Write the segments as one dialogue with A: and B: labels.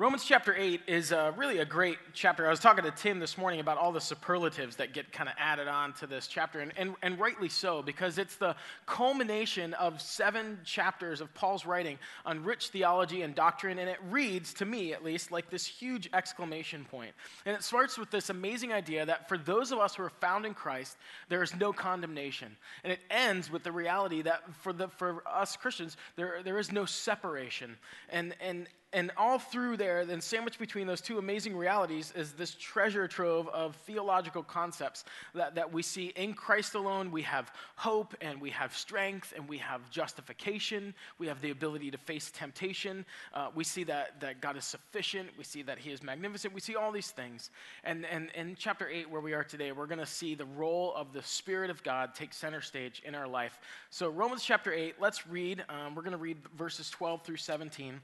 A: Romans chapter 8 is uh, really a great chapter. I was talking to Tim this morning about all the superlatives that get kind of added on to this chapter, and, and, and rightly so, because it's the culmination of seven chapters of Paul's writing on rich theology and doctrine, and it reads, to me at least, like this huge exclamation point. And it starts with this amazing idea that for those of us who are found in Christ, there is no condemnation. And it ends with the reality that for, the, for us Christians, there, there is no separation. And, and, and all through there, then sandwiched between those two amazing realities, is this treasure trove of theological concepts that, that we see in Christ alone. We have hope and we have strength and we have justification. We have the ability to face temptation. Uh, we see that, that God is sufficient. We see that He is magnificent. We see all these things. And, and in chapter 8, where we are today, we're going to see the role of the Spirit of God take center stage in our life. So, Romans chapter 8, let's read. Um, we're going to read verses 12 through 17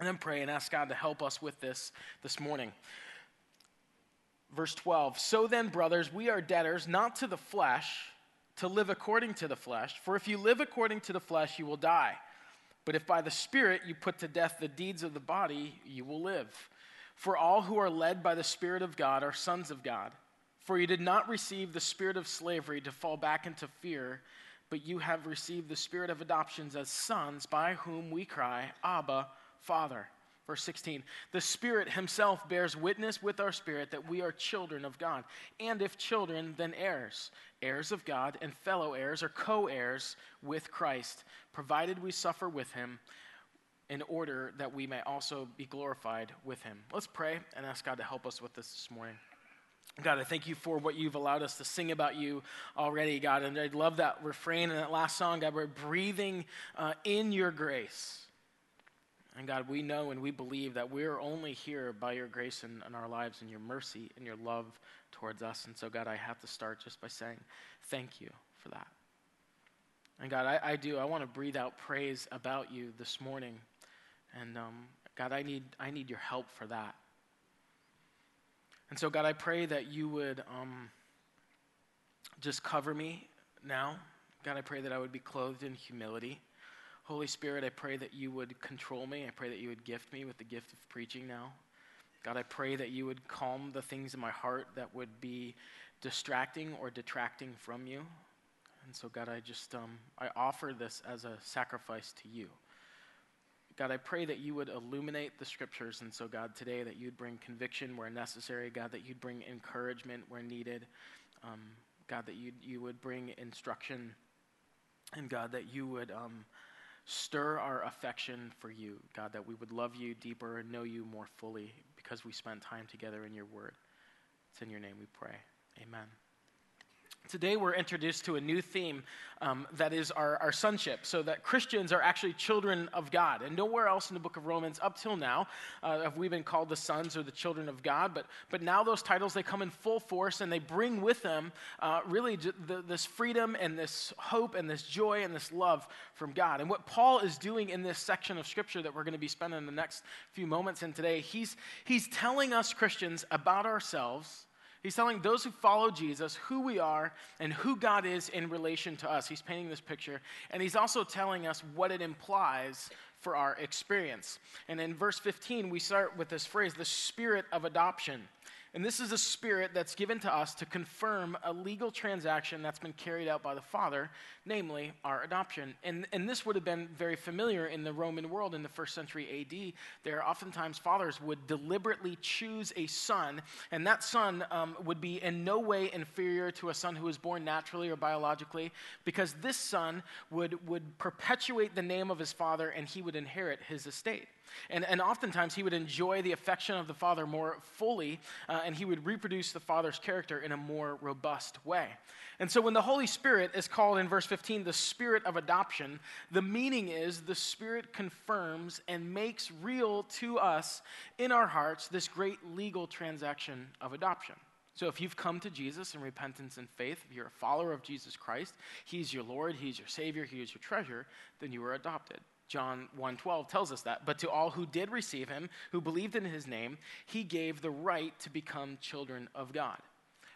A: and then pray and ask God to help us with this this morning. Verse 12 So then, brothers, we are debtors not to the flesh to live according to the flesh, for if you live according to the flesh, you will die. But if by the Spirit you put to death the deeds of the body, you will live. For all who are led by the Spirit of God are sons of God. For you did not receive the spirit of slavery to fall back into fear, but you have received the spirit of adoptions as sons, by whom we cry, Abba, Father. Verse 16, the Spirit Himself bears witness with our spirit that we are children of God. And if children, then heirs, heirs of God, and fellow heirs or co heirs with Christ, provided we suffer with Him in order that we may also be glorified with Him. Let's pray and ask God to help us with this this morning. God, I thank you for what you've allowed us to sing about you already, God. And I love that refrain in that last song, God. We're breathing uh, in your grace. And God, we know and we believe that we're only here by your grace in, in, our lives and your mercy and your love towards us. And so, God, I have to start just by saying thank you for that. And God, I, I do. I want to breathe out praise about you this morning. And um, God, I need, I need your help for that. And so, God, I pray that you would um, just cover me now. God, I pray that I would be clothed in humility. Holy Spirit, I pray that you would control me. I pray that you would gift me with the gift of preaching now. God, I pray that you would calm the things in my heart that would be distracting or detracting from you. And so, God, I just um, I offer this as a sacrifice to you. God, I pray that you would illuminate the scriptures. And so, God, today that you'd bring conviction where necessary. God, that you'd bring encouragement where needed. Um, God, that you you would bring instruction. And God, that you would um, Stir our affection for you, God, that we would love you deeper and know you more fully because we spent time together in your word. It's in your name we pray. Amen. Today, we're introduced to a new theme um, that is our, our sonship, so that Christians are actually children of God. And nowhere else in the book of Romans, up till now, uh, have we been called the sons or the children of God. But, but now those titles, they come in full force and they bring with them uh, really the, this freedom and this hope and this joy and this love from God. And what Paul is doing in this section of Scripture that we're going to be spending the next few moments in today, he's, he's telling us Christians about ourselves He's telling those who follow Jesus who we are and who God is in relation to us. He's painting this picture. And he's also telling us what it implies for our experience. And in verse 15, we start with this phrase the spirit of adoption. And this is a spirit that's given to us to confirm a legal transaction that's been carried out by the Father, namely our adoption. And, and this would have been very familiar in the Roman world in the first century AD. There, oftentimes, fathers would deliberately choose a son, and that son um, would be in no way inferior to a son who was born naturally or biologically, because this son would, would perpetuate the name of his father and he would inherit his estate. And, and oftentimes he would enjoy the affection of the Father more fully, uh, and he would reproduce the Father's character in a more robust way. And so when the Holy Spirit is called in verse 15 the Spirit of adoption, the meaning is the Spirit confirms and makes real to us in our hearts this great legal transaction of adoption. So if you've come to Jesus in repentance and faith, if you're a follower of Jesus Christ, He's your Lord, He's your Savior, He is your treasure, then you are adopted. John 1:12 tells us that. But to all who did receive him, who believed in his name, he gave the right to become children of God.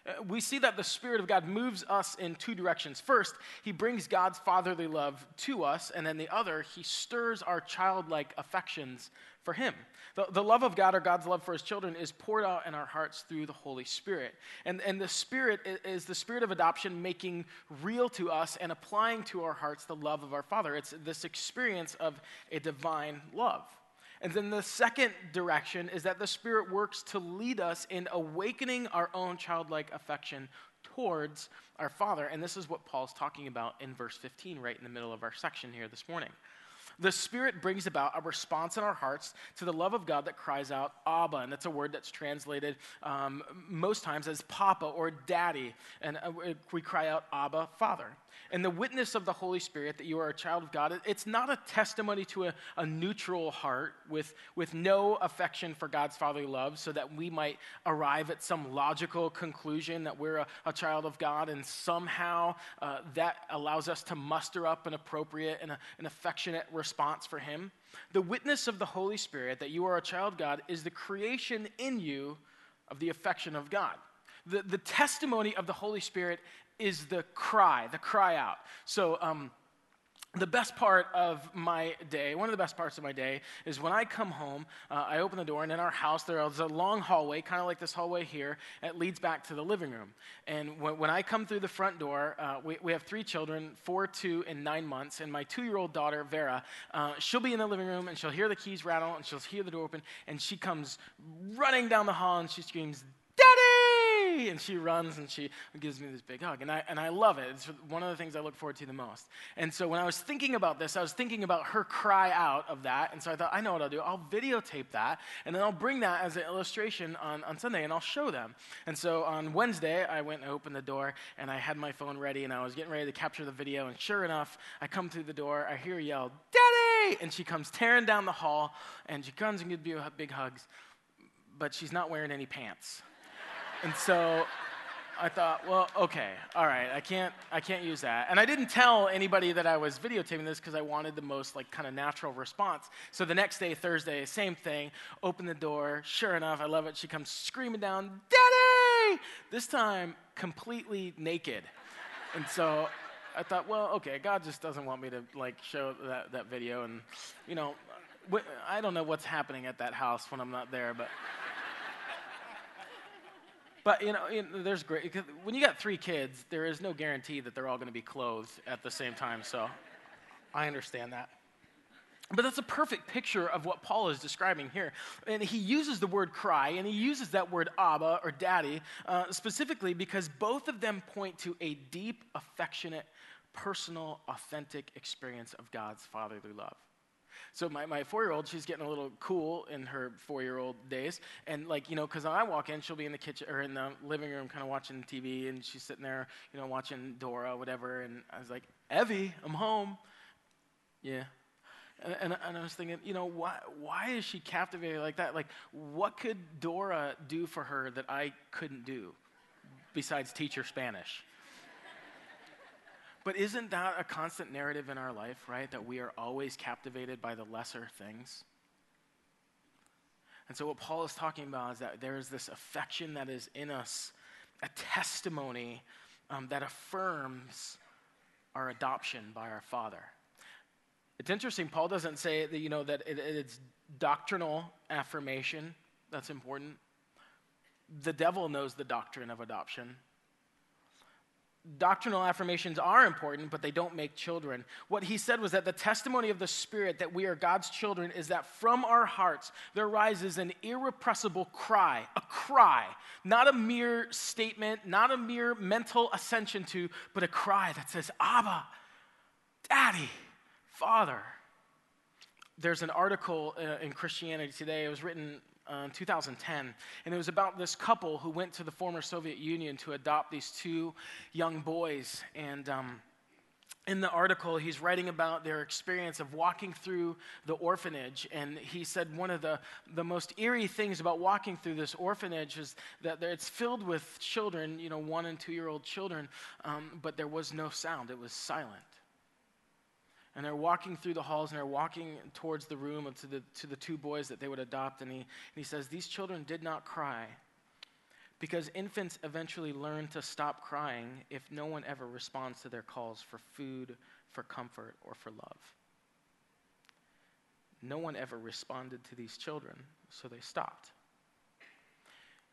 A: Uh, we see that the Spirit of God moves us in two directions. First, He brings God's fatherly love to us, and then the other, He stirs our childlike affections for Him. The, the love of God or God's love for His children is poured out in our hearts through the Holy Spirit. And, and the Spirit is the Spirit of adoption making real to us and applying to our hearts the love of our Father. It's this experience of a divine love. And then the second direction is that the Spirit works to lead us in awakening our own childlike affection towards our Father. And this is what Paul's talking about in verse 15, right in the middle of our section here this morning. The Spirit brings about a response in our hearts to the love of God that cries out, Abba. And that's a word that's translated um, most times as Papa or Daddy. And uh, we cry out, Abba, Father. And the witness of the Holy Spirit that you are a child of God, it's not a testimony to a, a neutral heart with, with no affection for God's fatherly love so that we might arrive at some logical conclusion that we're a, a child of God and somehow uh, that allows us to muster up an appropriate and a, an affectionate response for Him. The witness of the Holy Spirit that you are a child of God is the creation in you of the affection of God. The, the testimony of the Holy Spirit is the cry, the cry out. So, um, the best part of my day, one of the best parts of my day, is when I come home, uh, I open the door, and in our house, there's a long hallway, kind of like this hallway here. It leads back to the living room. And when, when I come through the front door, uh, we, we, have three children four, two, and nine months. And my two year old daughter, Vera, uh, she'll be in the living room, and she'll hear the keys rattle, and she'll hear the door open, and she comes running down the hall, and she screams, and she runs and she gives me this big hug. And I, and I love it. It's one of the things I look forward to the most. And so when I was thinking about this, I was thinking about her cry out of that. And so I thought, I know what I'll do. I'll videotape that, and then I'll bring that as an illustration on, on Sunday, and I'll show them. And so on Wednesday, I went and opened the door, and I had my phone ready, and I was getting ready to capture the video. And sure enough, I come through the door, I hear yell, Daddy! And she comes tearing down the hall, and she comes and gives me big hugs, but she's not wearing any pants. And so I thought, well, okay, all right, I can't, I can't use that. And I didn't tell anybody that I was videotaping this because I wanted the most like kind of natural response. So the next day, Thursday, same thing. Open the door. Sure enough, I love it. She comes screaming down, "Daddy!" This time, completely naked. And so I thought, well, okay, God just doesn't want me to like show that, that video. And you know, I don't know what's happening at that house when I'm not there, but. But you know, you know, there's great when you got three kids, there is no guarantee that they're all going to be clothed at the same time. So I understand that. But that's a perfect picture of what Paul is describing here. And he uses the word cry, and he uses that word Abba or daddy uh, specifically because both of them point to a deep, affectionate, personal, authentic experience of God's fatherly love. So my, my four-year-old, she's getting a little cool in her four-year-old days. And like, you know, because I walk in, she'll be in the kitchen or in the living room kind of watching TV and she's sitting there, you know, watching Dora, whatever. And I was like, Evie, I'm home. Yeah. And, and, and I was thinking, you know, why, why is she captivated like that? Like, what could Dora do for her that I couldn't do besides teach her Spanish? But isn't that a constant narrative in our life, right? That we are always captivated by the lesser things? And so, what Paul is talking about is that there is this affection that is in us, a testimony um, that affirms our adoption by our Father. It's interesting, Paul doesn't say that, you know, that it, it's doctrinal affirmation that's important. The devil knows the doctrine of adoption doctrinal affirmations are important, but they don't make children. What he said was that the testimony of the Spirit that we are God's children is that from our hearts there rises an irrepressible cry, a cry, not a mere statement, not a mere mental ascension to, but a cry that says, Abba, Daddy, Father. There's an article uh, in Christianity Today. It was written uh, 2010. And it was about this couple who went to the former Soviet Union to adopt these two young boys. And um, in the article, he's writing about their experience of walking through the orphanage. And he said one of the, the most eerie things about walking through this orphanage is that it's filled with children, you know, one and two year old children, um, but there was no sound, it was silent and they're walking through the halls and they're walking towards the room to the, to the two boys that they would adopt. And he, and he says, These children did not cry Because infants eventually learn to stop crying if no one ever responds to their calls for food, for comfort, or for love. No one ever responded to these children, so they stopped.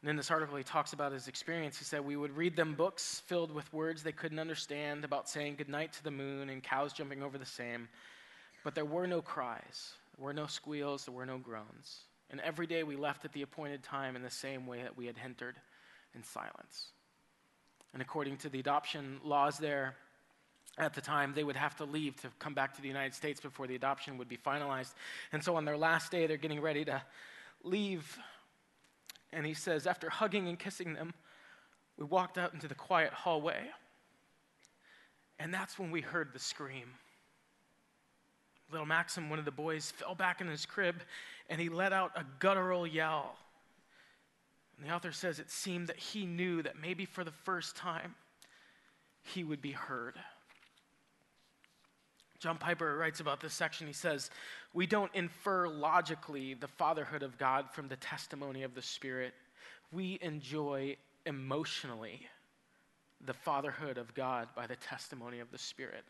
A: And in this article, he talks about his experience. He said, We would read them books filled with words they couldn't understand about saying goodnight to the moon and cows jumping over the same. But there were no cries, there were no squeals, there were no groans. And every day we left at the appointed time in the same way that we had entered in silence. And according to the adoption laws there at the time, they would have to leave to come back to the United States before the adoption would be finalized. And so on their last day, they're getting ready to leave. And he says, after hugging and kissing them, we walked out into the quiet hallway. And that's when we heard the scream. Little Maxim, one of the boys, fell back in his crib and he let out a guttural yell. And the author says it seemed that he knew that maybe for the first time he would be heard. John Piper writes about this section. He says, We don't infer logically the fatherhood of God from the testimony of the Spirit. We enjoy emotionally the fatherhood of God by the testimony of the Spirit.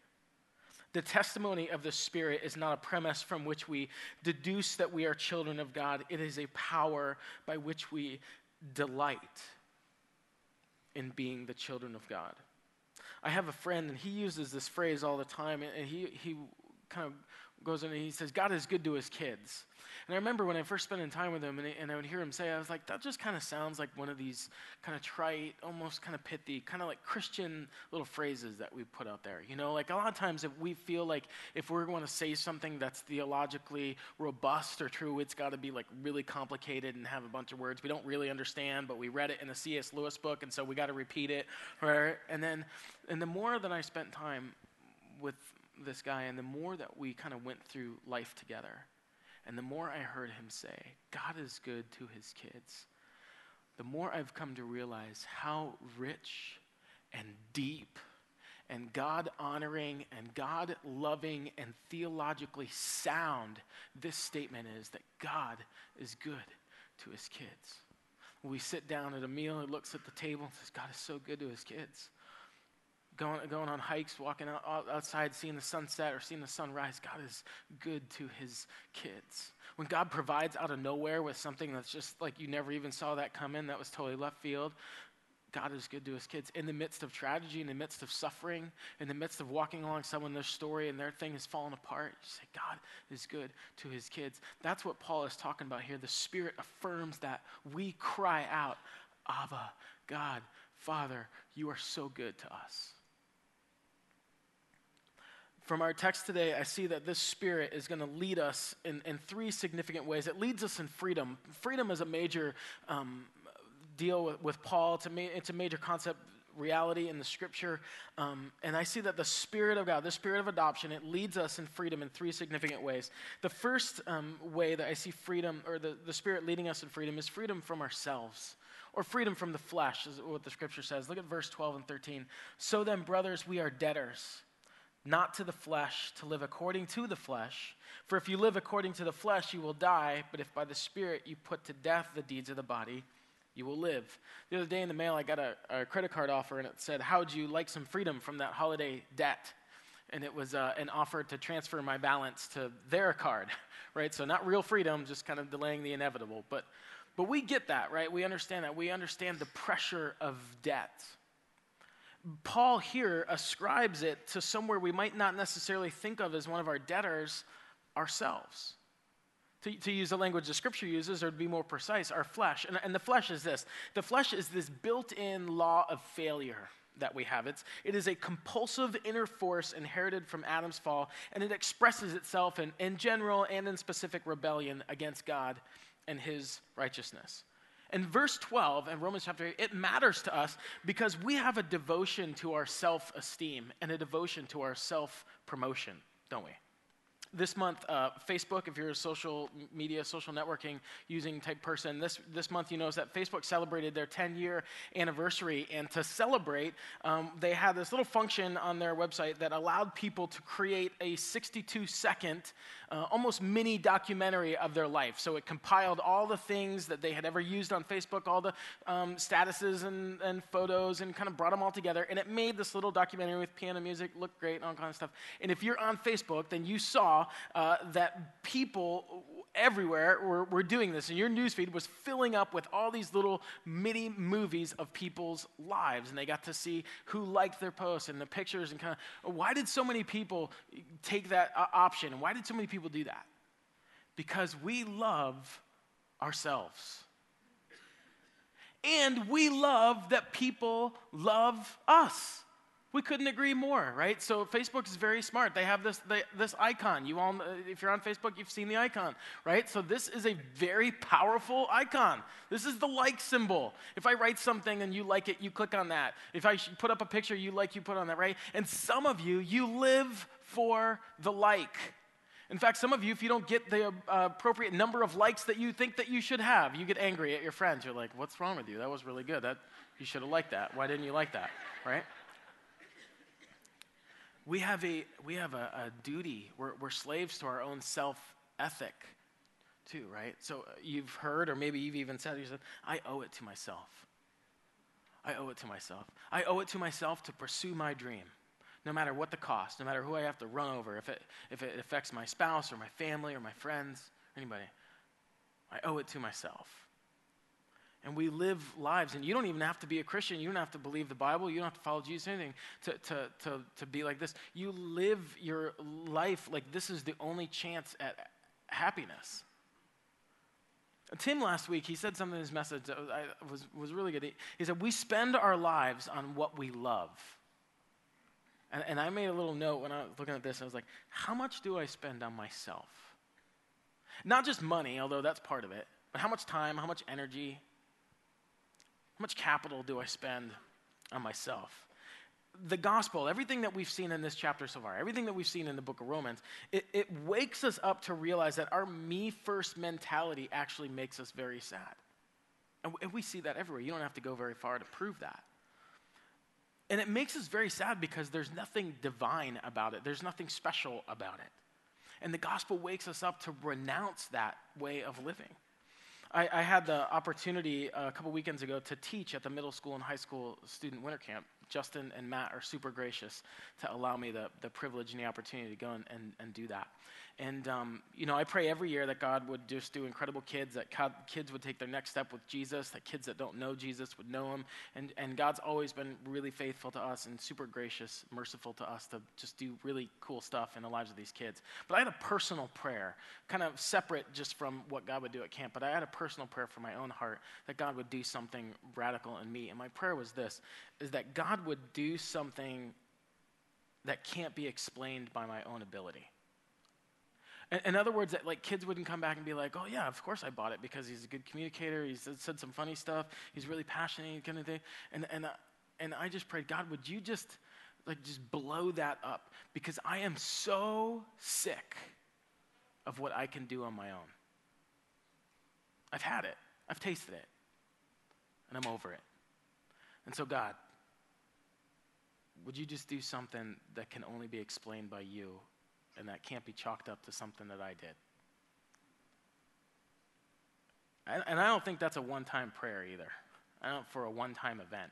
A: The testimony of the Spirit is not a premise from which we deduce that we are children of God, it is a power by which we delight in being the children of God. I have a friend, and he uses this phrase all the time, and he, he kind of goes in and he says, God is good to his kids. And I remember when I first spent time with him and, and I would hear him say, I was like, that just kind of sounds like one of these kind of trite, almost kind of pithy, kind of like Christian little phrases that we put out there. You know, like a lot of times if we feel like if we're going to say something that's theologically robust or true, it's got to be like really complicated and have a bunch of words we don't really understand, but we read it in a C.S. Lewis book, and so we got to repeat it. Right? And then, and the more that I spent time with this guy, and the more that we kind of went through life together, and the more I heard him say, God is good to his kids, the more I've come to realize how rich and deep and God honoring and God loving and theologically sound this statement is that God is good to his kids. We sit down at a meal, he looks at the table and says, God is so good to his kids going, going on hikes, walking out, outside, seeing the sunset or seeing the sunrise. God is good to his kids. When God provides out of nowhere with something that's just like you never even saw that come in, that was totally left field, God is good to his kids. In the midst of tragedy, in the midst of suffering, in the midst of walking along someone, their story and their thing is falling apart, you say, God is good to his kids. That's what Paul is talking about here. The Spirit affirms that. We cry out, Abba, God, Father, you are so good to us from our text today, I see that this Spirit is going to lead us in, in three significant ways. It leads us in freedom. Freedom is a major um, deal with, with Paul, it's a, ma- it's a major concept reality in the scripture. Um, and I see that the Spirit of God, the Spirit of adoption, it leads us in freedom in three significant ways. The first um, way that I see freedom, or the, the Spirit leading us in freedom, is freedom from ourselves. Or freedom from the flesh, is what the scripture says. Look at verse 12 and 13. So then, brothers, we are debtors not to the flesh, to live according to the flesh. For if you live according to the flesh, you will die, but if by the Spirit you put to death the deeds of the body, you will live. The other day in the mail, I got a, a credit card offer, and it said, How would you like some freedom from that holiday debt? And it was uh, an offer to transfer my balance to their card, right? So, not real freedom, just kind of delaying the inevitable. But, but we get that, right? We understand that. We understand the pressure of debt. Paul here ascribes it to somewhere we might not necessarily think of as one of our debtors ourselves. To, to use the language the scripture uses, or to be more precise, our flesh. And, and the flesh is this the flesh is this built in law of failure that we have. It's, it is a compulsive inner force inherited from Adam's fall, and it expresses itself in, in general and in specific rebellion against God and his righteousness. And verse 12 in Romans chapter 8, it matters to us because we have a devotion to our self esteem and a devotion to our self promotion, don't we? This month, uh, Facebook, if you're a social media, social networking using type person, this, this month you notice that Facebook celebrated their 10 year anniversary. And to celebrate, um, they had this little function on their website that allowed people to create a 62 second, uh, almost mini documentary of their life. So it compiled all the things that they had ever used on Facebook, all the um, statuses and, and photos, and kind of brought them all together. And it made this little documentary with piano music look great and all kind of stuff. And if you're on Facebook, then you saw uh, that people everywhere were, were doing this, and your newsfeed was filling up with all these little mini movies of people's lives, and they got to see who liked their posts and the pictures and kind of why did so many people take that uh, option? Why did so many people do that? Because we love ourselves. And we love that people love us. We couldn't agree more, right? So Facebook is very smart. They have this, they, this icon. You all, if you're on Facebook, you've seen the icon, right? So this is a very powerful icon. This is the like symbol. If I write something and you like it, you click on that. If I put up a picture you like, you put on that, right? And some of you, you live for the like. In fact, some of you, if you don't get the uh, appropriate number of likes that you think that you should have, you get angry at your friends. You're like, "What's wrong with you? That was really good. That you should have liked that. Why didn't you like that?" Right? We have a, we have a, a duty. We're, we're slaves to our own self ethic, too, right? So uh, you've heard, or maybe you've even said, you said, I owe it to myself. I owe it to myself. I owe it to myself to pursue my dream, no matter what the cost, no matter who I have to run over, if it, if it affects my spouse or my family or my friends, or anybody. I owe it to myself and we live lives. And you don't even have to be a Christian. You don't have to believe the Bible. You don't have to follow Jesus or anything to, to, to, to be like this. You live your life like this is the only chance at happiness. Tim last week, he said something in his message that was, was, really good. He, he said, We spend our lives on what we love. And, and I made a little note when I was looking at this. I was like, How much do I spend on myself? Not just money, although that's part of it, but how much time, how much energy, much capital do I spend on myself? The gospel, everything that we've seen in this chapter so far, everything that we've seen in the book of Romans, it, it wakes us up to realize that our me first mentality actually makes us very sad. And, and we see that everywhere. You don't have to go very far to prove that. And it makes us very sad because there's nothing divine about it, there's nothing special about it. And the gospel wakes us up to renounce that way of living. I, I had the opportunity uh, a couple weekends ago to teach at the middle school and high school student winter camp. Justin and Matt are super gracious to allow me the, the privilege and the opportunity to go and, and, and do that. And, um, you know, I pray every year that God would just do incredible kids, that kids would take their next step with Jesus, that kids that don't know Jesus would know him. And, and God's always been really faithful to us and super gracious, merciful to us to just do really cool stuff in the lives of these kids. But I had a personal prayer, kind of separate just from what God would do at camp, but I had a personal prayer for my own heart that God would do something radical in me. And my prayer was this, is that God would do something that can't be explained by my own ability. In other words, that like kids wouldn't come back and be like, "Oh yeah, of course I bought it because he's a good communicator. He's said some funny stuff. He's really passionate, kind of thing." And and uh, and I just prayed, God, would you just like just blow that up because I am so sick of what I can do on my own. I've had it. I've tasted it. And I'm over it. And so God, would you just do something that can only be explained by you and that can't be chalked up to something that I did. And I don't think that's a one time prayer either. I don't for a one time event.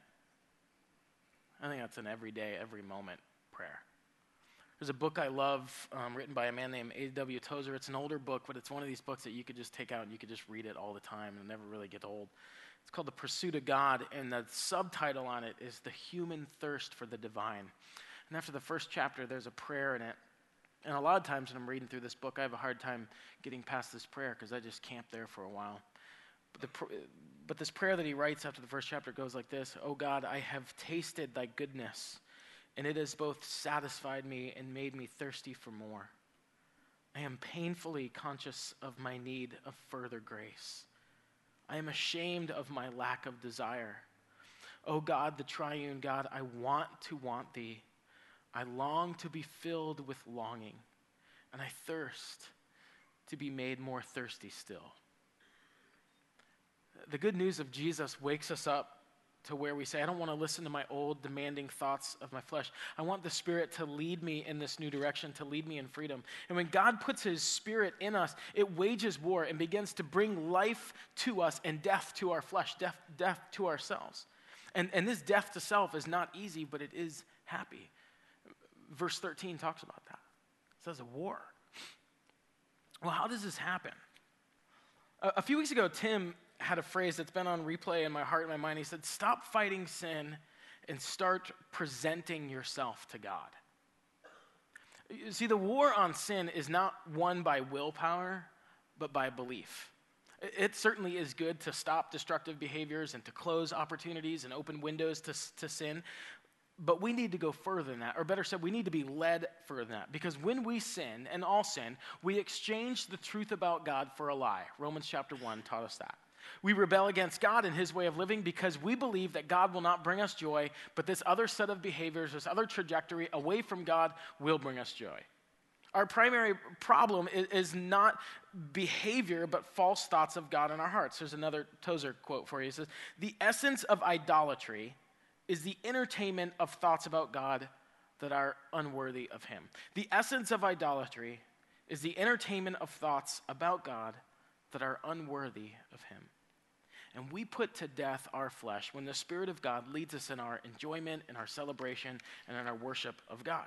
A: I think that's an everyday, every moment prayer. There's a book I love um, written by a man named A.W. Tozer. It's an older book, but it's one of these books that you could just take out and you could just read it all the time and never really get old. It's called The Pursuit of God, and the subtitle on it is The Human Thirst for the Divine. And after the first chapter, there's a prayer in it and a lot of times when I'm reading through this book, I have a hard time getting past this prayer because I just camp there for a while. But, the, but this prayer that he writes after the first chapter goes like this Oh God, I have tasted thy goodness, and it has both satisfied me and made me thirsty for more. I am painfully conscious of my need of further grace. I am ashamed of my lack of desire. O God, the triune God, I want to want thee I long to be filled with longing, and I thirst to be made more thirsty still. The good news of Jesus wakes us up to where we say, I don't want to listen to my old demanding thoughts of my flesh. I want the Spirit to lead me in this new direction, to lead me in freedom. And when God puts His Spirit in us, it wages war and begins to bring life to us and death to our flesh, death, death to ourselves. And, and this death to self is not easy, but it is happy. Verse 13 talks about that. It says a war. Well, how does this happen? A, a few weeks ago, Tim had a phrase that's been on replay in my heart and my mind. He said, Stop fighting sin and start presenting yourself to God. You see, the war on sin is not won by willpower, but by belief. It certainly is good to stop destructive behaviors and to close opportunities and open windows to, to sin, but we need to go further than that. Or better said, we need to be led further than that. Because when we sin, and all sin, we exchange the truth about God for a lie. Romans chapter 1 taught us that. We rebel against God and his way of living because we believe that God will not bring us joy, but this other set of behaviors, this other trajectory away from God will bring us joy. Our primary problem is, not behavior, but false thoughts of God in our hearts. There's another Tozer quote for you. He says, The essence of idolatry is the entertainment of thoughts about God that are unworthy of Him. The essence of idolatry is the entertainment of thoughts about God that are unworthy of Him. And we put to death our flesh when the Spirit of God leads us in our enjoyment, in our celebration, and in our worship of God.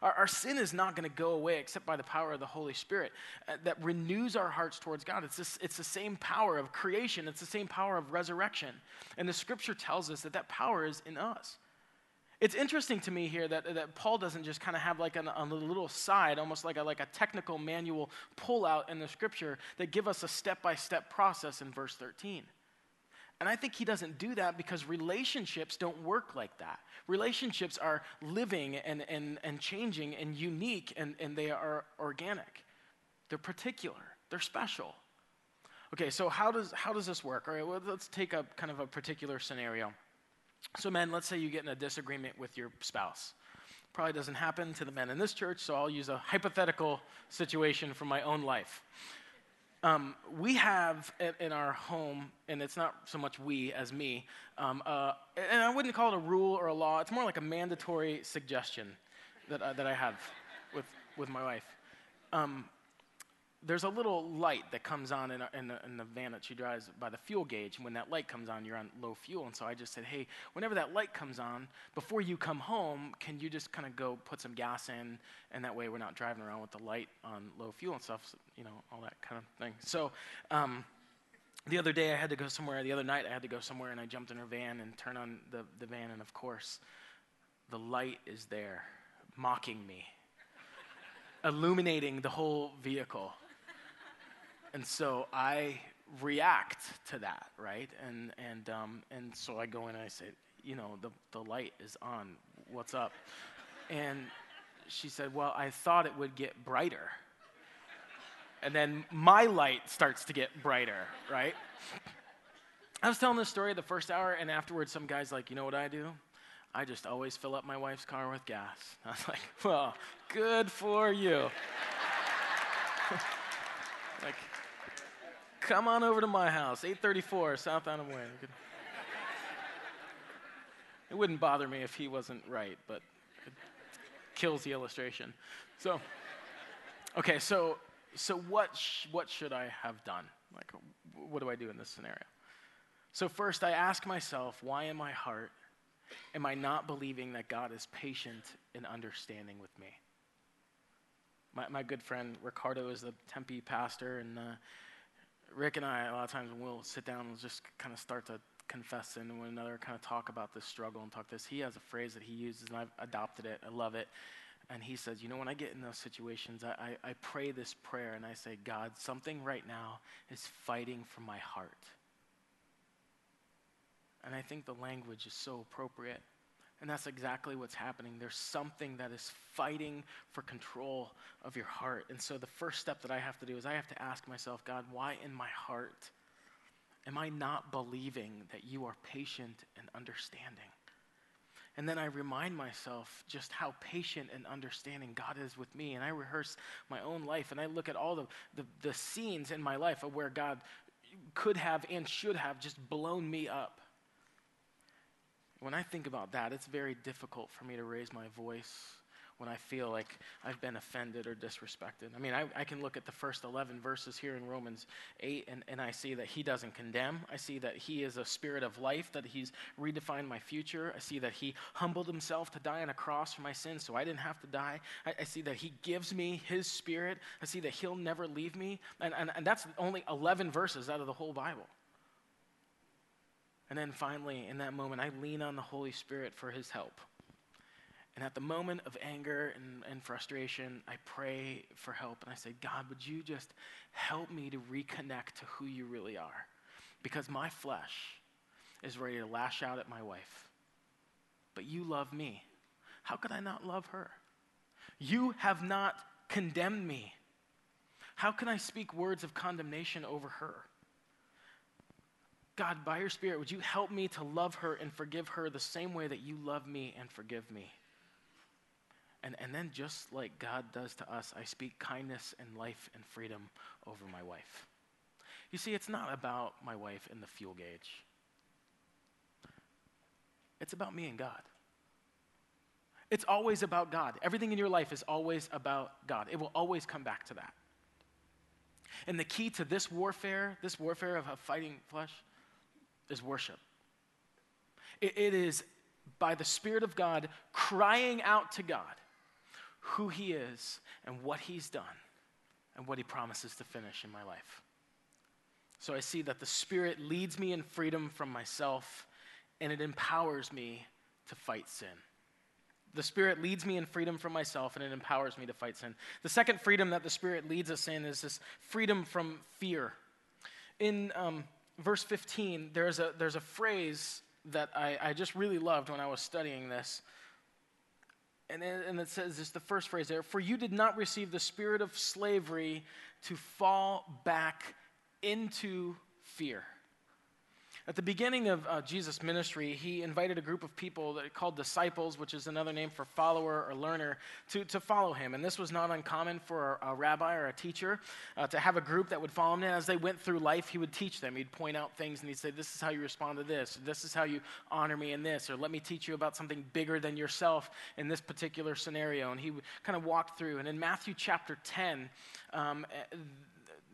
A: Our, our sin is not going to go away except by the power of the Holy Spirit uh, that renews our hearts towards God. It's, this, it's the same power of creation, it's the same power of resurrection. And the scripture tells us that that power is in us. It's interesting to me here that, that Paul doesn't just kind of have like an, a little side, almost like a, like a technical manual pullout in the scripture that give us a step-by-step process in verse 13. And I think he doesn't do that because relationships don't work like that. Relationships are living and, and, and changing and unique, and, and they are organic. They're particular, they're special. Okay, so how does, how does this work? All right, well, let's take a kind of a particular scenario. So, men, let's say you get in a disagreement with your spouse. Probably doesn't happen to the men in this church, so I'll use a hypothetical situation from my own life. Um, we have in our home, and it's not so much we as me, um, uh, and I wouldn't call it a rule or a law. It's more like a mandatory suggestion that, uh, that I have with, with my wife. Um, there's a little light that comes on in, in, the, in, the, van that she drives by the fuel gauge. And when that light comes on, you're on low fuel. And so I just said, hey, whenever that light comes on, before you come home, can you just kind of go put some gas in? And that way we're not driving around with the light on low fuel and stuff, you know, all that kind of thing. So um, the other day I had to go somewhere. The other night I had to go somewhere and I jumped in her van and turned on the, the van. And of course, the light is there, mocking me, illuminating the whole vehicle and so I react to that, right? And and um, and so I go in and I say, you know, the the light is on. What's up? And she said, well, I thought it would get brighter. And then my light starts to get brighter, right? I was telling this story the first hour, and afterwards, some guy's like, you know what I do? I just always fill up my wife's car with gas. I was like, well, good for you. like, Come on over to my house, 834 South Adam Way. It wouldn't bother me if he wasn't right, but it kills the illustration. So, okay, so so what sh- what should I have done? Like, what do I do in this scenario? So first, I ask myself, why in my heart am I not believing that God is patient and understanding with me? My, my good friend Ricardo is the Tempe pastor, and uh, Rick and I, a lot of times we'll sit down and just kind of start to confess in one another, kind of talk about this struggle and talk this, he has a phrase that he uses, and I've adopted it. I love it. And he says, You know, when I get in those situations, I, I, I pray this prayer and I say, God, something right now is fighting for my heart. And I think the language is so appropriate. And that's exactly what's happening. There's something that is fighting for control of your heart. And so the first step that I have to do is I have to ask myself, God, why in my heart am I not believing that you are patient and understanding? And then I remind myself just how patient and understanding God is with me. And I rehearse my own life and I look at all the, the, the scenes in my life of where God could have and should have just blown me up. When I think about that, it's very difficult for me to raise my voice when I feel like I've been offended or disrespected. I mean, I, I, can look at the first 11 verses here in Romans 8 and, and I see that he doesn't condemn. I see that he is a spirit of life, that he's redefined my future. I see that he humbled himself to die on a cross for my sins so I didn't have to die. I, I see that he gives me his spirit. I see that he'll never leave me. And, and, and that's only 11 verses out of the whole Bible. And then finally, in that moment, I lean on the Holy Spirit for his help. And at the moment of anger and, and frustration, I pray for help and I say, God, would you just help me to reconnect to who you really are? Because my flesh is ready to lash out at my wife. But you love me. How could I not love her? You have not condemned me. How can I speak words of condemnation over her? God, by your Spirit, would you help me to love her and forgive her the same way that you love me and forgive me? And, and then, just like God does to us, I speak kindness and life and freedom over my wife. You see, it's not about my wife and the fuel gauge, it's about me and God. It's always about God. Everything in your life is always about God. It will always come back to that. And the key to this warfare, this warfare of a fighting flesh, is worship. it, it is by the Spirit of God crying out to God who He is and what He's done and what He promises to finish in my life. So I see that the Spirit leads me in freedom from myself and it empowers me to fight sin. The Spirit leads me in freedom from myself and it empowers me to fight sin. The second freedom that the Spirit leads us in is this freedom from fear. In um, verse 15, there's a, there's a phrase that I, I just really loved when I was studying this. And, and it says this the first phrase there For you did not receive the spirit of slavery to fall back into fear. At the beginning of uh, Jesus' ministry, he invited a group of people that called disciples, which is another name for follower or learner, to, to follow him. And this was not uncommon for a, a rabbi or a teacher uh, to have a group that would follow him. And as they went through life, he would teach them. He'd point out things and he'd say, This is how you respond to this. This is how you honor me in this. Or let me teach you about something bigger than yourself in this particular scenario. And he would kind of walk through. And in Matthew chapter 10, um,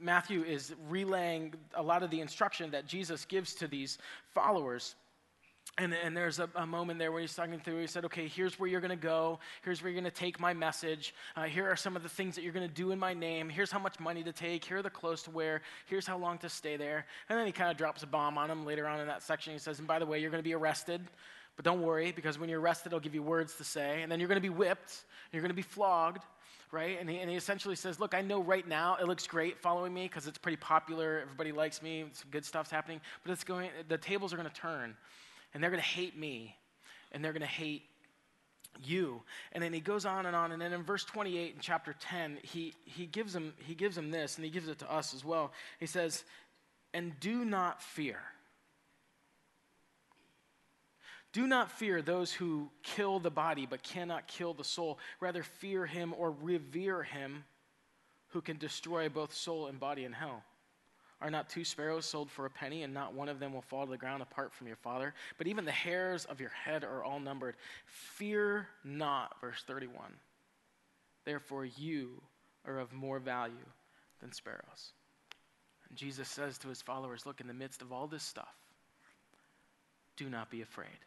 A: Matthew is relaying a lot of the instruction that Jesus gives to these followers. And, and there's a, a, moment there where he's talking through. He said, Okay, here's where you're going to go. Here's where you're going to take my message. Uh, here are some of the things that you're going to do in my name. Here's how much money to take. Here are the clothes to wear. Here's how long to stay there. And then he kind of drops a bomb on him later on in that section. He says, And by the way, you're going to be arrested. But don't worry, because when you're arrested, I'll give you words to say. And then you're going to be whipped. You're going to be flogged right? And he, and he essentially says, Look, I know right now it looks great following me because it's pretty popular. Everybody likes me. Some good stuff's happening. But it's going, the tables are going to turn, and they're going to hate me, and they're going to hate you. And then he goes on and on. And then in verse 28 in chapter 10, he, he, gives him, he gives him this, and he gives it to us as well. He says, And do not fear. Do not fear those who kill the body but cannot kill the soul. Rather, fear him or revere him who can destroy both soul and body in hell. Are not two sparrows sold for a penny, and not one of them will fall to the ground apart from your Father? But even the hairs of your head are all numbered. Fear not, verse 31. Therefore, you are of more value than sparrows. And Jesus says to his followers Look, in the midst of all this stuff, do not be afraid.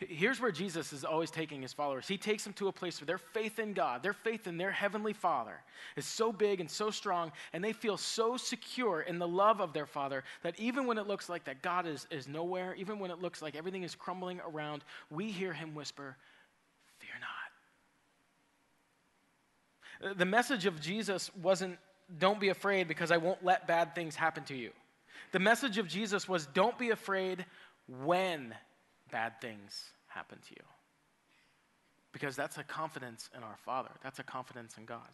A: Here's where Jesus is always taking his followers. He takes them to a place where their faith in God, their faith in their heavenly Father is so big and so strong, and they feel so secure in the love of their Father that even when it looks like that God is, is nowhere, even when it looks like everything is crumbling around, we hear him whisper, Fear not. Uh, the message of Jesus wasn't, Don't be afraid because I won't let bad things happen to you. The message of Jesus was, Don't be afraid when bad things happen to you. Because that's a confidence in our Father, that's a confidence in God.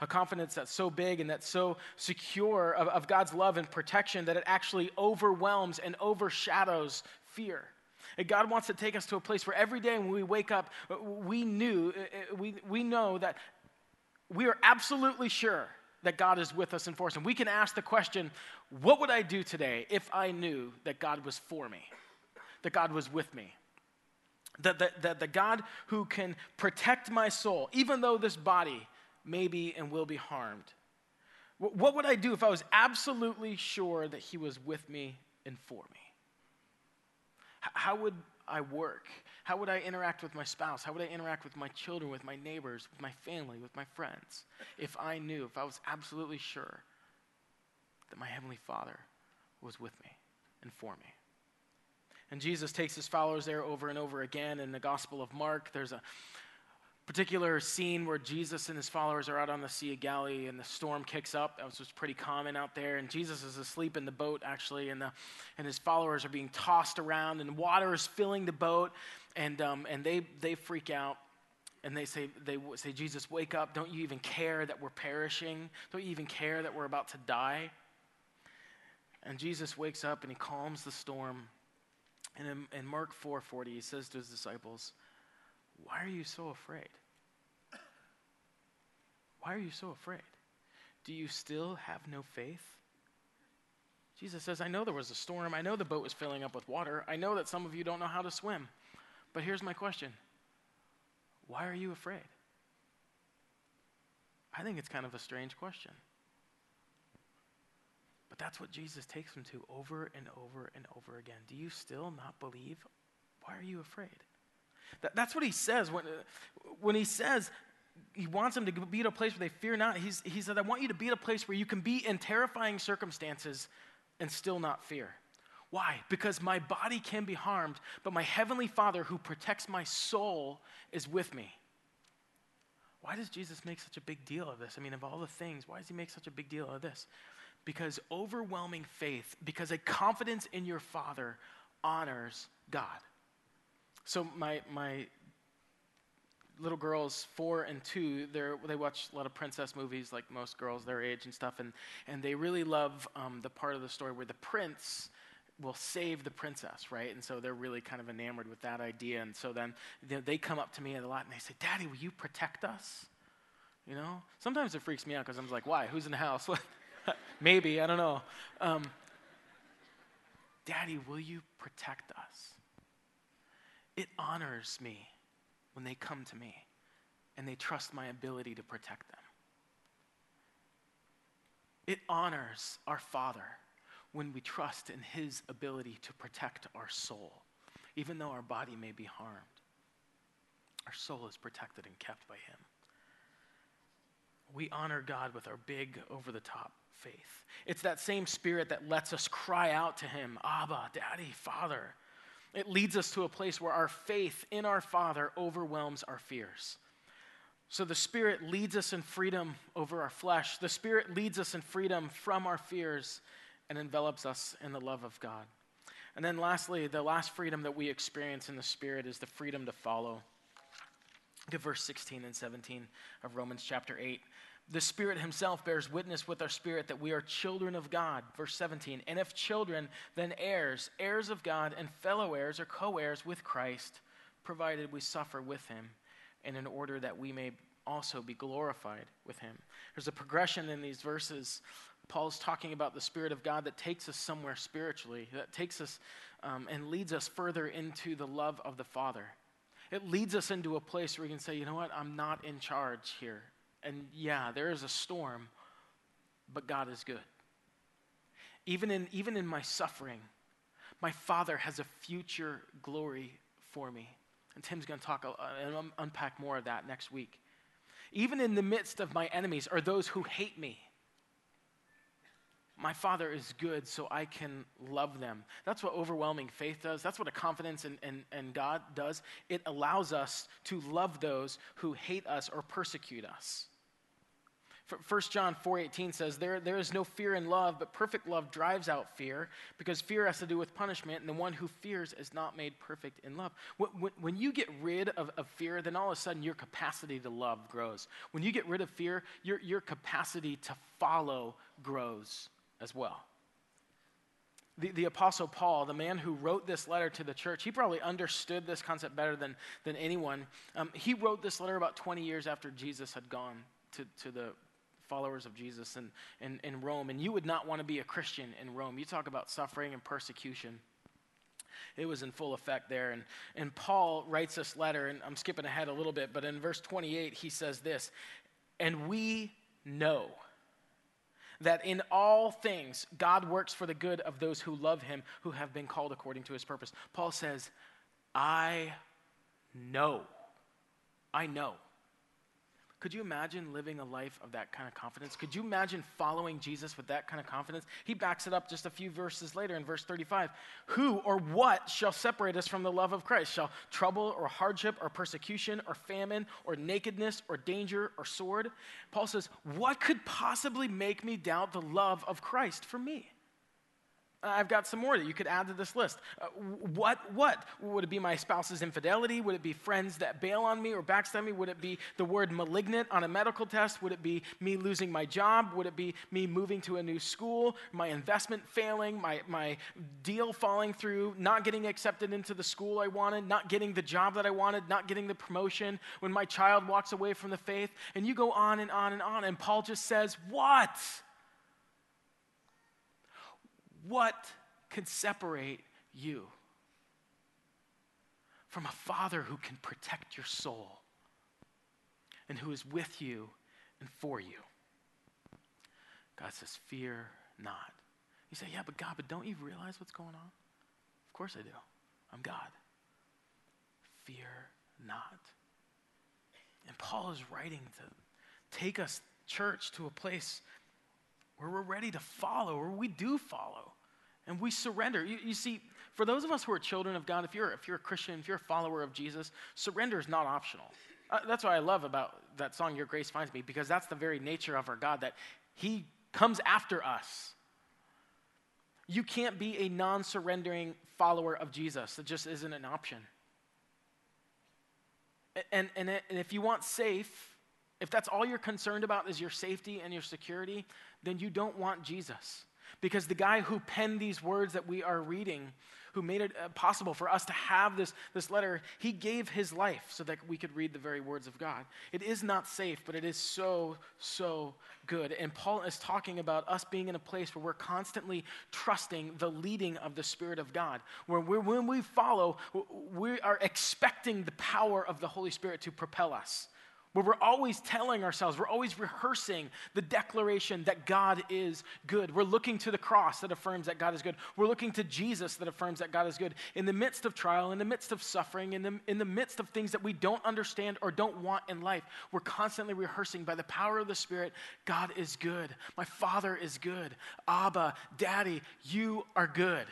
A: A confidence that's so big and that's so secure of, of God's love and protection that it actually overwhelms and overshadows fear. And God wants to take us to a place where every day when we wake up, we knew, we, we know that we are absolutely sure that God is with us and for us. And we can ask the question, what would I do today if I knew that God was for me, that God was with me? That the, the, God who can protect my soul, even though this body may be and will be harmed. What would I do if I was absolutely sure that He was with me and for me? How would I work? How would I interact with my spouse? How would I interact with my children, with my neighbors, with my family, with my friends if I knew, if I was absolutely sure that my Heavenly Father was with me and for me? And Jesus takes his followers there over and over again. In the Gospel of Mark, there's a particular scene where Jesus and his followers are out on the Sea of Galilee and the storm kicks up. That was, was pretty common out there. And Jesus is asleep in the boat, actually, and, the, and his followers are being tossed around, and water is filling the boat, and, um, and they, they freak out. And they say, they say, Jesus, wake up. Don't you even care that we're perishing? Don't you even care that we're about to die? And Jesus wakes up and he calms the storm. And in, in Mark 4:40, he says to his disciples, why are you so afraid? Why are you so afraid? Do you still have no faith? Jesus says, I know there was a storm. I know the boat was filling up with water. I know that some of you don't know how to swim. But here's my question Why are you afraid? I think it's kind of a strange question. But that's what Jesus takes them to over and over and over again. Do you still not believe? Why are you afraid? That, that's what he says when, uh, when he says he wants them to be at a place where they fear not. He's, he said, I want you to be at a place where you can be in terrifying circumstances and still not fear. Why? Because my body can be harmed, but my heavenly Father who protects my soul is with me. Why does Jesus make such a big deal of this? I mean, of all the things, why does he make such a big deal of this? Because overwhelming faith, because a confidence in your Father honors God. So my my little girls, four and two, they watch a lot of princess movies, like most girls their age and stuff, and and they really love um, the part of the story where the prince will save the princess, right? And so they're really kind of enamored with that idea. And so then they come up to me a lot and they say, "Daddy, will you protect us?" You know, sometimes it freaks me out because I'm like, "Why? Who's in the house?" Maybe I don't know. Um, Daddy, will you protect us? It honors me when they come to me and they trust my ability to protect them. It honors our Father when we trust in His ability to protect our soul, even though our body may be harmed. Our soul is protected and kept by Him. We honor God with our big, over the top faith. It's that same spirit that lets us cry out to Him Abba, Daddy, Father. It leads us to a place where our faith in our Father overwhelms our fears. So the Spirit leads us in freedom over our flesh. The Spirit leads us in freedom from our fears and envelops us in the love of God. And then lastly, the last freedom that we experience in the Spirit is the freedom to follow. Look at verse 16 and 17 of Romans chapter 8 the Spirit Himself bears witness with our spirit that we are children of God. Verse 17. And if children, then heirs, heirs of God, and fellow heirs or co heirs with Christ, provided we suffer with Him, and in order that we may also be glorified with Him. There's a progression in these verses. Paul's talking about the Spirit of God that takes us somewhere spiritually, that takes us um, and leads us further into the love of the Father. It leads us into a place where we can say, you know what, I'm not in charge here. And yeah, there is a storm, but God is good. Even in, even in my suffering, my Father has a future glory for me. And Tim's going to talk uh, and unpack more of that next week. Even in the midst of my enemies or those who hate me, my Father is good, so I can love them. That's what overwhelming faith does. That's what a confidence in, in, in, God does. It allows us to love those who hate us or persecute us. 1 John 4.18 says, there, there is no fear in love, but perfect love drives out fear, because fear has to do with punishment, and the one who fears is not made perfect in love. When, when you get rid of, of fear, then all of a sudden your capacity to love grows. When you get rid of fear, your, your capacity to follow grows as well. the, the Apostle Paul, the man who wrote this letter to the church, he probably understood this concept better than, than anyone. Um, he wrote this letter about 20 years after Jesus had gone to, to the followers of Jesus in, in, in Rome. And you would not want to be a Christian in Rome. You talk about suffering and persecution. It was in full effect there. And, and Paul writes this letter, and I'm skipping ahead a little bit, but in verse 28, he says this And we know that in all things God works for the good of those who love him, who have been called according to his purpose. Paul says, I know. I know. Could you imagine living a life of that kind of confidence? Could you imagine following Jesus with that kind of confidence? He backs it up just a few verses later in verse 35. Who or what shall separate us from the love of Christ? Shall trouble or hardship or persecution or famine or nakedness or danger or sword? Paul says, What could possibly make me doubt the love of Christ for me? I've got some more that you could add to this list. Uh, what, what? Would it be my spouse's infidelity? Would it be friends that bail on me or backstab me? Would it be the word malignant on a medical test? Would it be me losing my job? Would it be me moving to a new school? My investment failing? My, my deal falling through? Not getting accepted into the school I wanted? Not getting the job that I wanted? Not getting the promotion? When my child walks away from the faith? And you go on and on and on. And Paul just says, What? What can separate you from a father who can protect your soul and who is with you and for you? God says, Fear not. You say, Yeah, but God, but don't you realize what's going on? Of course I do. I'm God. Fear not. And Paul is writing to take us, church, to a place where we're ready to follow, where we do follow and we surrender. You, you, see, for those of us who are children of God, if you're, if you're a Christian, if you're a follower of Jesus, surrender is not optional. Uh, that's what I love about that song, Your Grace Finds Me, because that's the very nature of our God, that He comes after us. You can't be a non surrendering follower of Jesus. That just isn't an option. And, and, and if you want safe, if that's all you're concerned about is your safety and your security, then you don't want Jesus. Because the guy who penned these words that we are reading, who made it uh, possible for us to have this, this letter, he gave his life so that we could read the very words of God. It is not safe, but it is so, so good. And Paul is talking about us being in a place where we're constantly trusting the leading of the Spirit of God. Where when we follow, we are expecting the power of the Holy Spirit to propel us where we're always telling ourselves, we're always rehearsing the declaration that God is good. We're looking to the cross that affirms that God is good. We're looking to Jesus that affirms that God is good. In the midst of trial, in the midst of suffering, in the, in the midst of things that we don't understand or don't want in life, we're constantly rehearsing by the power of the Spirit God is good. My Father is good. Abba, Daddy, you are good.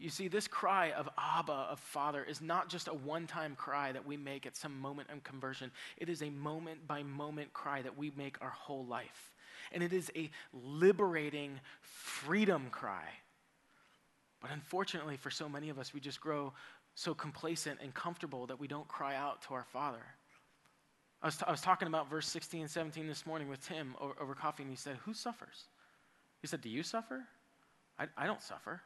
A: You see, this cry of Abba, of Father, is not just a one time cry that we make at some moment of conversion. It is a moment by moment cry that we make our whole life. And it is a liberating freedom cry. But unfortunately, for so many of us, we just grow so complacent and comfortable that we don't cry out to our Father. I was, t- I was talking about verse 16 and 17 this morning with Tim over, over coffee, and he said, Who suffers? He said, Do you suffer? I, I don't suffer.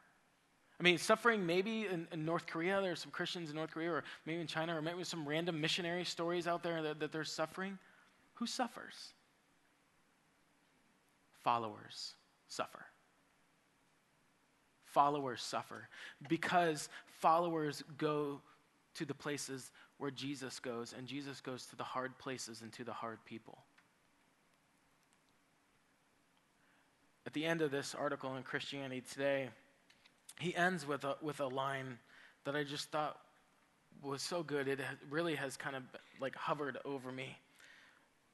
A: I mean, suffering maybe in, in, North Korea, there's some Christians in North Korea, or maybe in China, or maybe some random missionary stories out there that, that they're suffering. Who suffers? Followers suffer. Followers suffer because followers go to the places where Jesus goes, and Jesus goes to the hard places and to the hard people. At the end of this article in Christianity Today, he ends with a, with a line that I just thought was so good. It really has kind of like hovered over me.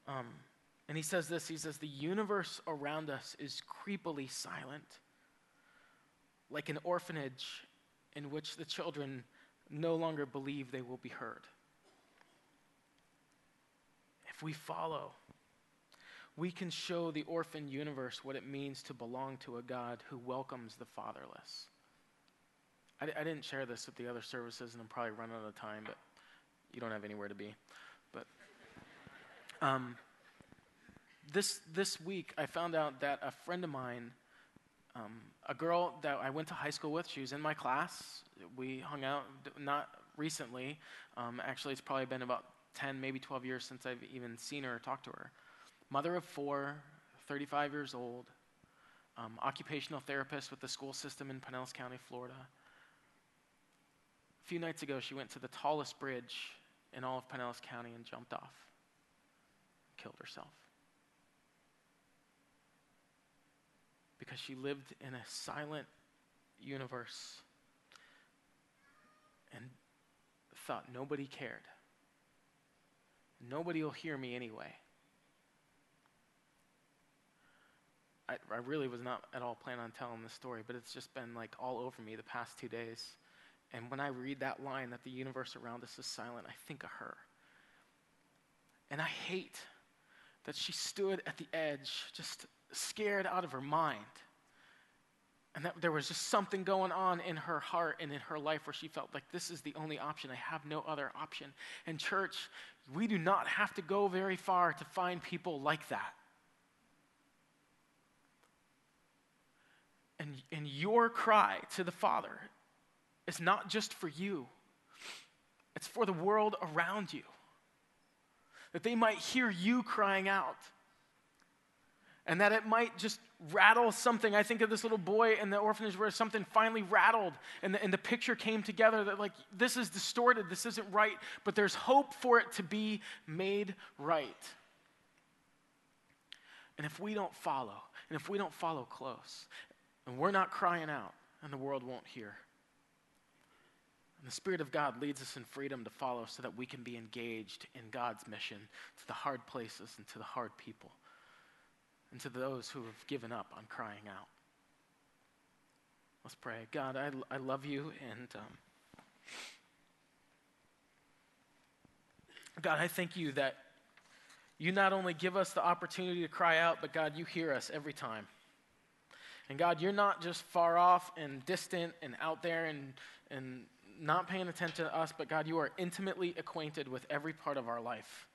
A: Um, and he says this he says, The universe around us is creepily silent, like an orphanage in which the children no longer believe they will be heard. If we follow, we can show the orphan universe what it means to belong to a God who welcomes the fatherless. I, I didn't share this with the other services, and I'm probably running out of time, but you don't have anywhere to be. But um, this, this week, I found out that a friend of mine Um, a girl that I went to high school with, she was in my class. We hung out, not recently. Um, actually, it's probably been about 10, maybe 12 years since I've even seen her or talked to her. Mother of four, 35 years old, um, occupational therapist with the school system in Pinellas County, Florida. Few nights ago, she went to the tallest bridge in all of Pinellas County and jumped off, killed herself. Because she lived in a silent universe and thought nobody cared. Nobody will hear me anyway. I, I really was not at all planning on telling this story, but it's just been like all over me the past two days. And when I read that line that the universe around us is silent, I think of her. And I hate that she stood at the edge, just scared out of her mind. And that there was just something going on in her heart and in her life where she felt like this is the only option. I have no other option. And, church, we do not have to go very far to find people like that. And, and your cry to the Father is not just for you, it's for the world around you. That they might hear you crying out. And that it might just rattle something. I think of this little boy in the orphanage where something finally rattled and the, and the picture came together that, like, this is distorted, this isn't right, but there's hope for it to be made right. And if we don't follow, and if we don't follow close, and we're not crying out, and the world won't hear. And the Spirit of God leads us in freedom to follow so that we can be engaged in God's mission to the hard places and to the hard people and to those who have given up on crying out. Let's pray. God, I, I love you, and um, God, I thank you that you not only give us the opportunity to cry out, but God, you hear us every time. And God, you're not just far off and distant and out there and, and not paying attention to us, but God, you are intimately acquainted with every part of our life.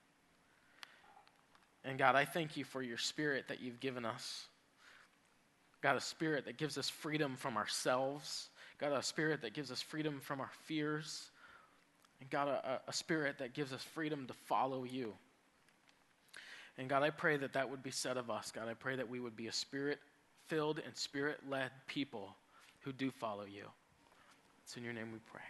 A: And God, I thank you for your spirit that you've given us. God, a spirit that gives us freedom from ourselves. God, a spirit that gives us freedom from our fears. And God, a, a spirit that gives us freedom to follow you. And God, I pray that that would be said of us. God, I pray that we would be a spirit filled and spirit led people who do follow you. It's in your name we pray.